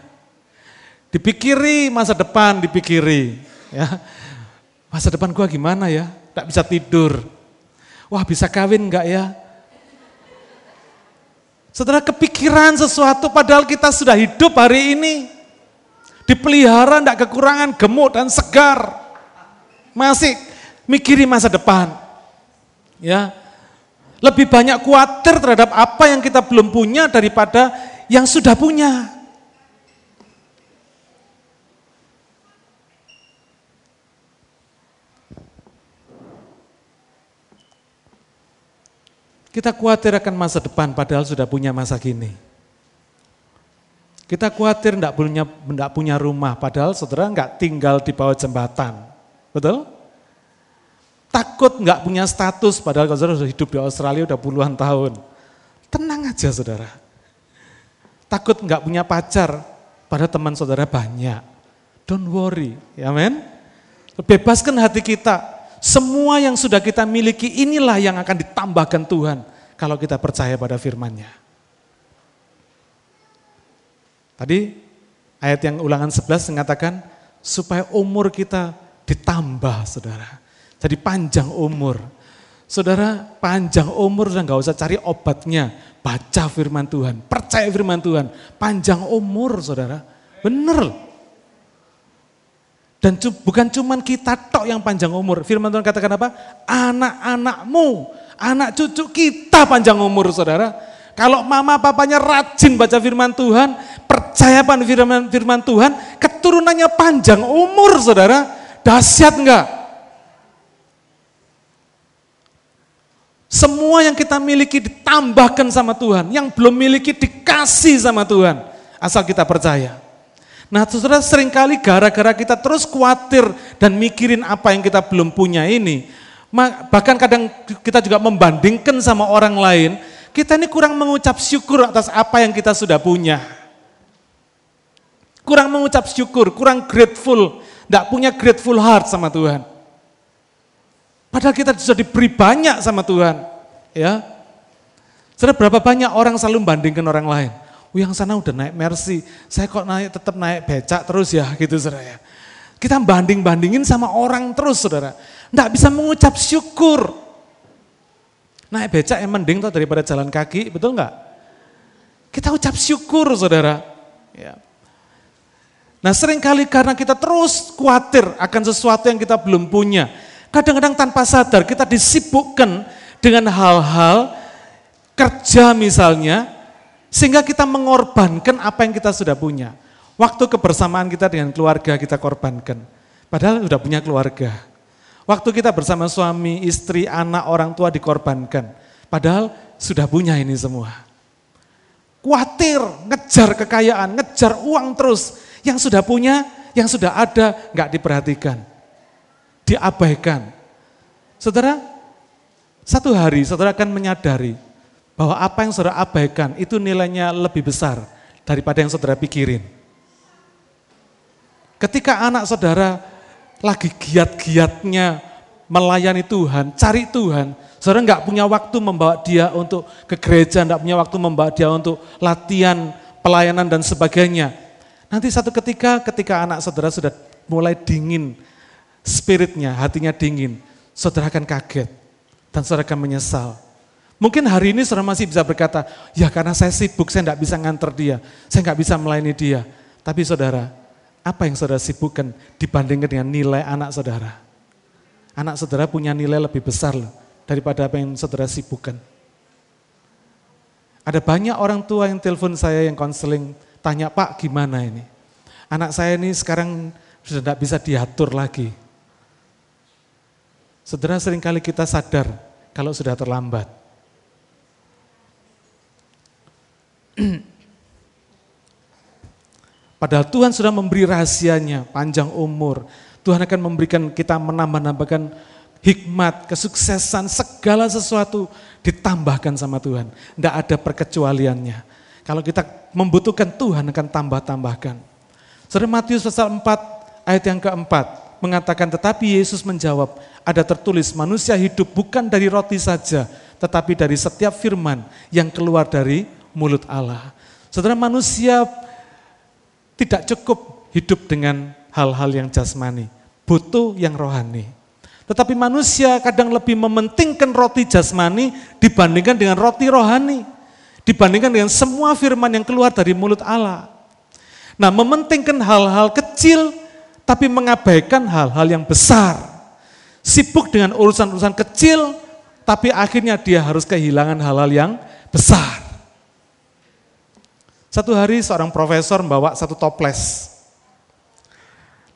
Dipikiri masa depan, dipikiri. Ya. Masa depan gua gimana ya? Tak bisa tidur. Wah bisa kawin enggak ya? Setelah kepikiran sesuatu padahal kita sudah hidup hari ini. Dipelihara enggak kekurangan gemuk dan segar. Masih mikiri masa depan. Ya, lebih banyak khawatir terhadap apa yang kita belum punya daripada yang sudah punya. Kita khawatir akan masa depan padahal sudah punya masa kini. Kita khawatir tidak punya, punya rumah padahal saudara enggak tinggal di bawah jembatan. Betul? Takut nggak punya status, padahal kalau saudara sudah hidup di Australia udah puluhan tahun. Tenang aja saudara. Takut nggak punya pacar, pada teman saudara banyak. Don't worry, ya men. Bebaskan hati kita. Semua yang sudah kita miliki inilah yang akan ditambahkan Tuhan kalau kita percaya pada firman-Nya. Tadi ayat yang ulangan 11 mengatakan supaya umur kita ditambah saudara. Jadi panjang umur. Saudara, panjang umur dan nggak usah cari obatnya. Baca firman Tuhan, percaya firman Tuhan. Panjang umur, saudara. Bener. Dan bukan cuman kita tok yang panjang umur. Firman Tuhan katakan apa? Anak-anakmu, anak cucu kita panjang umur, saudara. Kalau mama papanya rajin baca firman Tuhan, percaya pada firman, firman Tuhan, keturunannya panjang umur, saudara. Dahsyat enggak? Semua yang kita miliki ditambahkan sama Tuhan. Yang belum miliki dikasih sama Tuhan. Asal kita percaya. Nah saudara sering kali gara-gara kita terus khawatir dan mikirin apa yang kita belum punya ini. Bahkan kadang kita juga membandingkan sama orang lain. Kita ini kurang mengucap syukur atas apa yang kita sudah punya. Kurang mengucap syukur, kurang grateful. Tidak punya grateful heart sama Tuhan. Padahal kita sudah diberi banyak sama Tuhan. Ya. Saudara berapa banyak orang selalu membandingkan orang lain. Oh, yang sana udah naik Mercy, saya kok naik tetap naik becak terus ya gitu saudara ya. Kita banding-bandingin sama orang terus saudara. Tidak bisa mengucap syukur. Naik becak yang mending tuh daripada jalan kaki, betul nggak? Kita ucap syukur saudara. Ya. Nah sering kali karena kita terus khawatir akan sesuatu yang kita belum punya. Kadang-kadang tanpa sadar kita disibukkan dengan hal-hal kerja misalnya, sehingga kita mengorbankan apa yang kita sudah punya. Waktu kebersamaan kita dengan keluarga kita korbankan. Padahal sudah punya keluarga. Waktu kita bersama suami, istri, anak, orang tua dikorbankan. Padahal sudah punya ini semua. Kuatir, ngejar kekayaan, ngejar uang terus. Yang sudah punya, yang sudah ada, nggak diperhatikan diabaikan. Saudara, satu hari saudara akan menyadari bahwa apa yang saudara abaikan itu nilainya lebih besar daripada yang saudara pikirin. Ketika anak saudara lagi giat-giatnya melayani Tuhan, cari Tuhan, saudara nggak punya waktu membawa dia untuk ke gereja, nggak punya waktu membawa dia untuk latihan, pelayanan dan sebagainya. Nanti satu ketika, ketika anak saudara sudah mulai dingin, spiritnya, hatinya dingin, saudara akan kaget dan saudara akan menyesal. Mungkin hari ini saudara masih bisa berkata, ya karena saya sibuk, saya tidak bisa nganter dia, saya nggak bisa melayani dia. Tapi saudara, apa yang saudara sibukkan dibandingkan dengan nilai anak saudara? Anak saudara punya nilai lebih besar loh daripada apa yang saudara sibukkan. Ada banyak orang tua yang telepon saya yang konseling, tanya Pak gimana ini? Anak saya ini sekarang sudah tidak bisa diatur lagi. Saudara sering kali kita sadar kalau sudah terlambat. Padahal Tuhan sudah memberi rahasianya, panjang umur. Tuhan akan memberikan kita menambah-nambahkan hikmat, kesuksesan, segala sesuatu ditambahkan sama Tuhan. Tidak ada perkecualiannya. Kalau kita membutuhkan Tuhan akan tambah-tambahkan. Saudara Matius pasal 4 ayat yang keempat mengatakan tetapi Yesus menjawab ada tertulis manusia hidup bukan dari roti saja tetapi dari setiap firman yang keluar dari mulut Allah. Saudara manusia tidak cukup hidup dengan hal-hal yang jasmani, butuh yang rohani. Tetapi manusia kadang lebih mementingkan roti jasmani dibandingkan dengan roti rohani. Dibandingkan dengan semua firman yang keluar dari mulut Allah. Nah mementingkan hal-hal kecil tapi mengabaikan hal-hal yang besar. Sibuk dengan urusan-urusan kecil tapi akhirnya dia harus kehilangan hal-hal yang besar. Satu hari seorang profesor membawa satu toples.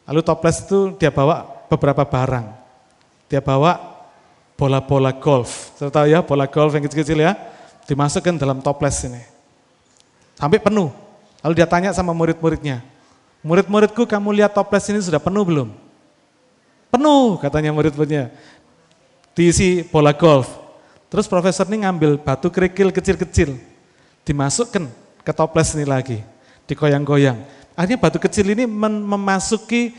Lalu toples itu dia bawa beberapa barang. Dia bawa bola-bola golf. Saya tahu ya bola golf yang kecil-kecil ya. Dimasukkan dalam toples ini. Sampai penuh. Lalu dia tanya sama murid-muridnya. Murid-muridku kamu lihat toples ini sudah penuh belum? Penuh katanya murid-muridnya. Diisi bola golf. Terus profesor ini ngambil batu kerikil kecil-kecil. Dimasukkan ke toples ini lagi, dikoyang-goyang. Akhirnya batu kecil ini memasuki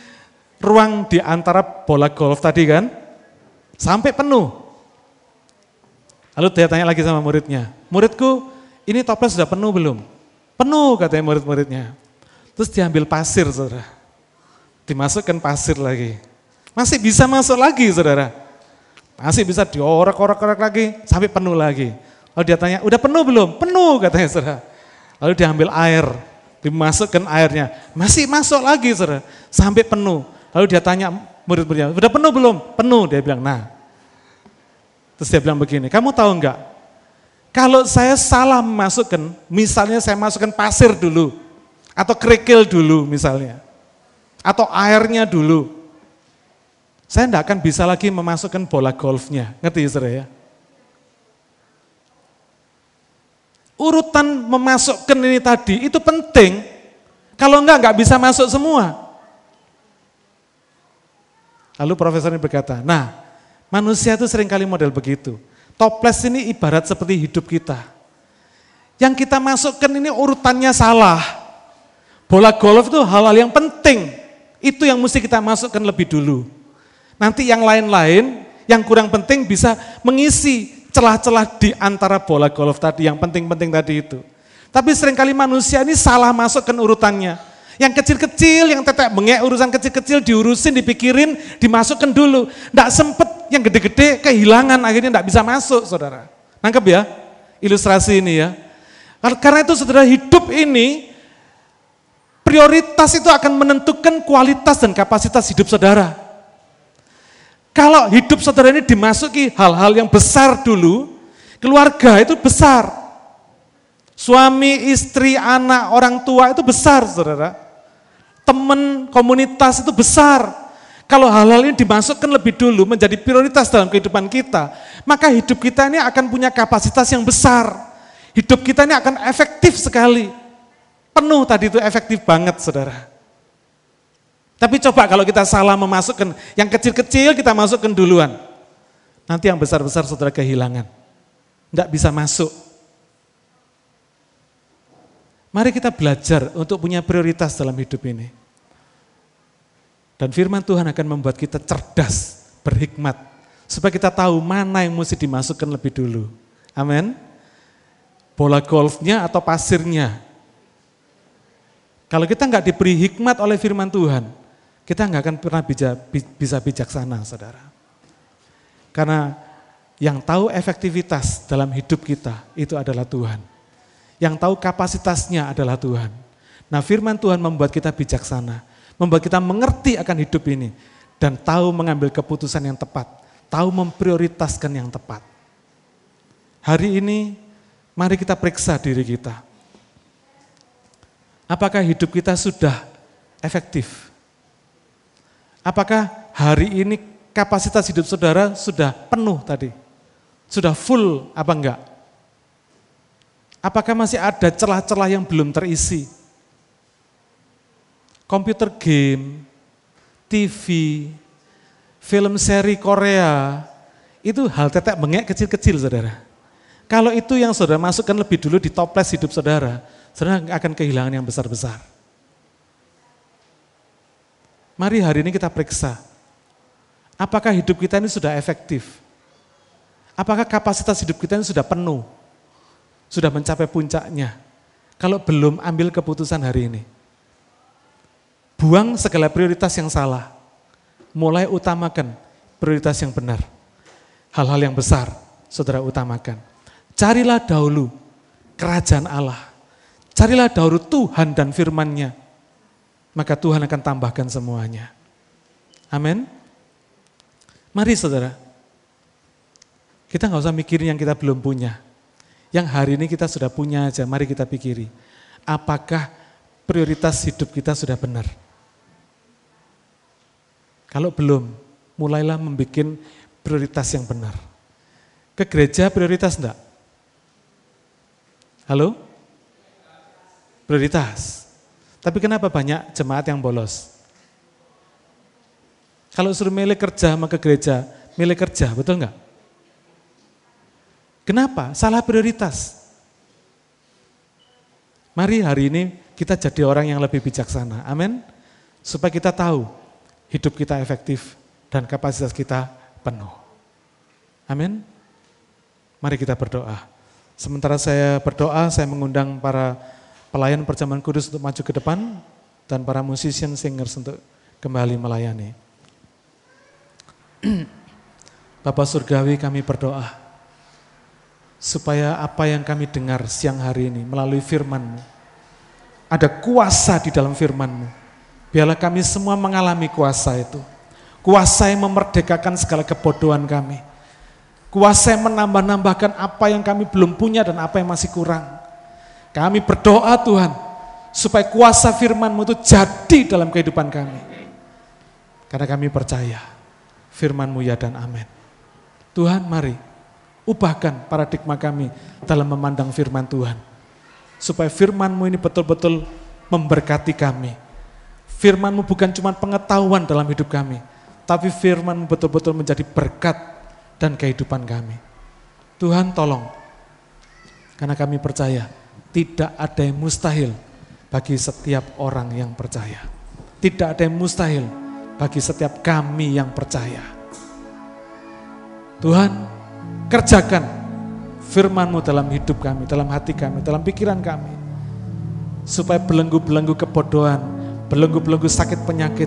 ruang di antara bola golf tadi kan, sampai penuh. Lalu dia tanya lagi sama muridnya, muridku ini toples sudah penuh belum? Penuh katanya murid-muridnya. Terus diambil pasir saudara, dimasukkan pasir lagi. Masih bisa masuk lagi saudara. Masih bisa diorak-orak-orak lagi sampai penuh lagi. Lalu dia tanya, udah penuh belum? Penuh katanya saudara. Lalu diambil air, dimasukkan airnya. Masih masuk lagi saudara, sampai penuh. Lalu dia tanya murid-muridnya, udah penuh belum? Penuh, dia bilang, nah. Terus dia bilang begini, kamu tahu enggak? Kalau saya salah memasukkan, misalnya saya masukkan pasir dulu, atau kerikil dulu misalnya, atau airnya dulu, saya enggak akan bisa lagi memasukkan bola golfnya. Ngerti saudara ya? urutan memasukkan ini tadi itu penting. Kalau enggak, enggak bisa masuk semua. Lalu profesor ini berkata, nah manusia itu sering kali model begitu. Toples ini ibarat seperti hidup kita. Yang kita masukkan ini urutannya salah. Bola golf itu hal-hal yang penting. Itu yang mesti kita masukkan lebih dulu. Nanti yang lain-lain, yang kurang penting bisa mengisi celah-celah di antara bola golf tadi yang penting-penting tadi itu. Tapi sering kali manusia ini salah masukkan urutannya. Yang kecil-kecil, yang tetek bengek, urusan kecil-kecil diurusin, dipikirin, dimasukkan dulu. Tidak sempet, yang gede-gede kehilangan, akhirnya tidak bisa masuk saudara. Nangkep ya ilustrasi ini ya. Karena itu saudara hidup ini, prioritas itu akan menentukan kualitas dan kapasitas hidup saudara. Kalau hidup saudara ini dimasuki hal-hal yang besar dulu, keluarga itu besar. Suami, istri, anak, orang tua itu besar saudara. Teman, komunitas itu besar. Kalau hal-hal ini dimasukkan lebih dulu menjadi prioritas dalam kehidupan kita, maka hidup kita ini akan punya kapasitas yang besar. Hidup kita ini akan efektif sekali. Penuh tadi itu efektif banget saudara. Tapi coba kalau kita salah memasukkan, yang kecil-kecil kita masukkan duluan. Nanti yang besar-besar saudara kehilangan. Tidak bisa masuk. Mari kita belajar untuk punya prioritas dalam hidup ini. Dan firman Tuhan akan membuat kita cerdas, berhikmat, Supaya kita tahu mana yang mesti dimasukkan lebih dulu. Amin. Bola golfnya atau pasirnya. Kalau kita nggak diberi hikmat oleh firman Tuhan, kita nggak akan pernah bisa, bisa bijaksana, saudara. Karena yang tahu efektivitas dalam hidup kita itu adalah Tuhan. Yang tahu kapasitasnya adalah Tuhan. Nah firman Tuhan membuat kita bijaksana, membuat kita mengerti akan hidup ini, dan tahu mengambil keputusan yang tepat, tahu memprioritaskan yang tepat. Hari ini mari kita periksa diri kita. Apakah hidup kita sudah efektif? Apakah hari ini kapasitas hidup saudara sudah penuh tadi? Sudah full apa enggak? Apakah masih ada celah-celah yang belum terisi? Komputer game, TV, film seri Korea, itu hal tetek bengek kecil-kecil saudara. Kalau itu yang saudara masukkan lebih dulu di toples hidup saudara, saudara akan kehilangan yang besar-besar. Mari hari ini kita periksa. Apakah hidup kita ini sudah efektif? Apakah kapasitas hidup kita ini sudah penuh? Sudah mencapai puncaknya? Kalau belum ambil keputusan hari ini. Buang segala prioritas yang salah. Mulai utamakan prioritas yang benar. Hal-hal yang besar, saudara utamakan. Carilah dahulu kerajaan Allah. Carilah dahulu Tuhan dan firman-Nya maka Tuhan akan tambahkan semuanya. Amin. Mari saudara, kita nggak usah mikirin yang kita belum punya. Yang hari ini kita sudah punya aja, mari kita pikiri. Apakah prioritas hidup kita sudah benar? Kalau belum, mulailah membuat prioritas yang benar. Ke gereja prioritas enggak? Halo? Prioritas. Tapi kenapa banyak jemaat yang bolos? Kalau suruh milih kerja sama ke gereja, milih kerja, betul nggak? Kenapa? Salah prioritas. Mari hari ini kita jadi orang yang lebih bijaksana. Amin. Supaya kita tahu hidup kita efektif dan kapasitas kita penuh. Amin. Mari kita berdoa. Sementara saya berdoa, saya mengundang para pelayan perjamuan kudus untuk maju ke depan dan para musician singers untuk kembali melayani. Bapak Surgawi kami berdoa supaya apa yang kami dengar siang hari ini melalui firman-Mu, ada kuasa di dalam firman-Mu. Biarlah kami semua mengalami kuasa itu. Kuasa yang memerdekakan segala kebodohan kami. Kuasa yang menambah-nambahkan apa yang kami belum punya dan apa yang masih kurang. Kami berdoa Tuhan, supaya kuasa firman-Mu itu jadi dalam kehidupan kami. Karena kami percaya, firman-Mu ya dan amin. Tuhan mari, ubahkan paradigma kami dalam memandang firman Tuhan. Supaya firman-Mu ini betul-betul memberkati kami. Firman-Mu bukan cuma pengetahuan dalam hidup kami, tapi firman-Mu betul-betul menjadi berkat dan kehidupan kami. Tuhan tolong, karena kami percaya tidak ada yang mustahil bagi setiap orang yang percaya. Tidak ada yang mustahil bagi setiap kami yang percaya. Tuhan, kerjakan firman-Mu dalam hidup kami, dalam hati kami, dalam pikiran kami. Supaya belenggu-belenggu kebodohan, belenggu-belenggu sakit penyakit,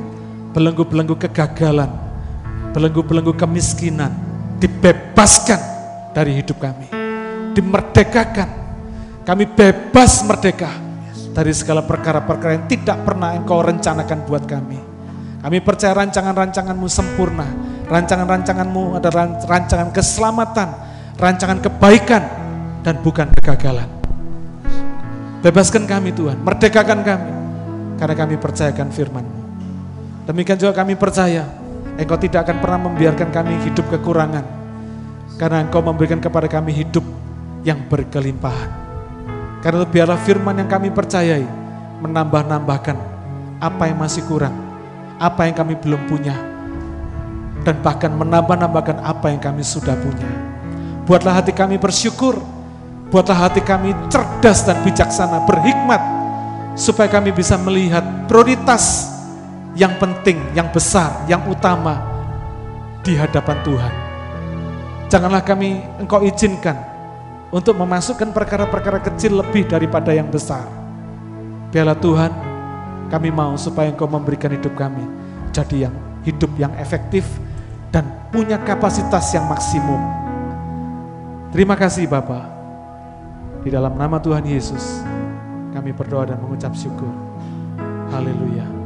belenggu-belenggu kegagalan, belenggu-belenggu kemiskinan dibebaskan dari hidup kami. Dimerdekakan kami bebas merdeka dari segala perkara-perkara yang tidak pernah engkau rencanakan buat kami. Kami percaya rancangan-rancanganmu sempurna. Rancangan-rancanganmu adalah rancangan keselamatan, rancangan kebaikan, dan bukan kegagalan. Bebaskan kami Tuhan, merdekakan kami, karena kami percayakan firman-Mu. Demikian juga kami percaya, Engkau tidak akan pernah membiarkan kami hidup kekurangan, karena Engkau memberikan kepada kami hidup yang berkelimpahan. Karena itu biarlah firman yang kami percayai menambah-nambahkan apa yang masih kurang, apa yang kami belum punya, dan bahkan menambah-nambahkan apa yang kami sudah punya. Buatlah hati kami bersyukur, buatlah hati kami cerdas dan bijaksana, berhikmat, supaya kami bisa melihat prioritas yang penting, yang besar, yang utama di hadapan Tuhan. Janganlah kami engkau izinkan untuk memasukkan perkara-perkara kecil lebih daripada yang besar. Biarlah Tuhan, kami mau supaya engkau memberikan hidup kami jadi yang hidup yang efektif dan punya kapasitas yang maksimum. Terima kasih Bapak. Di dalam nama Tuhan Yesus, kami berdoa dan mengucap syukur. Haleluya.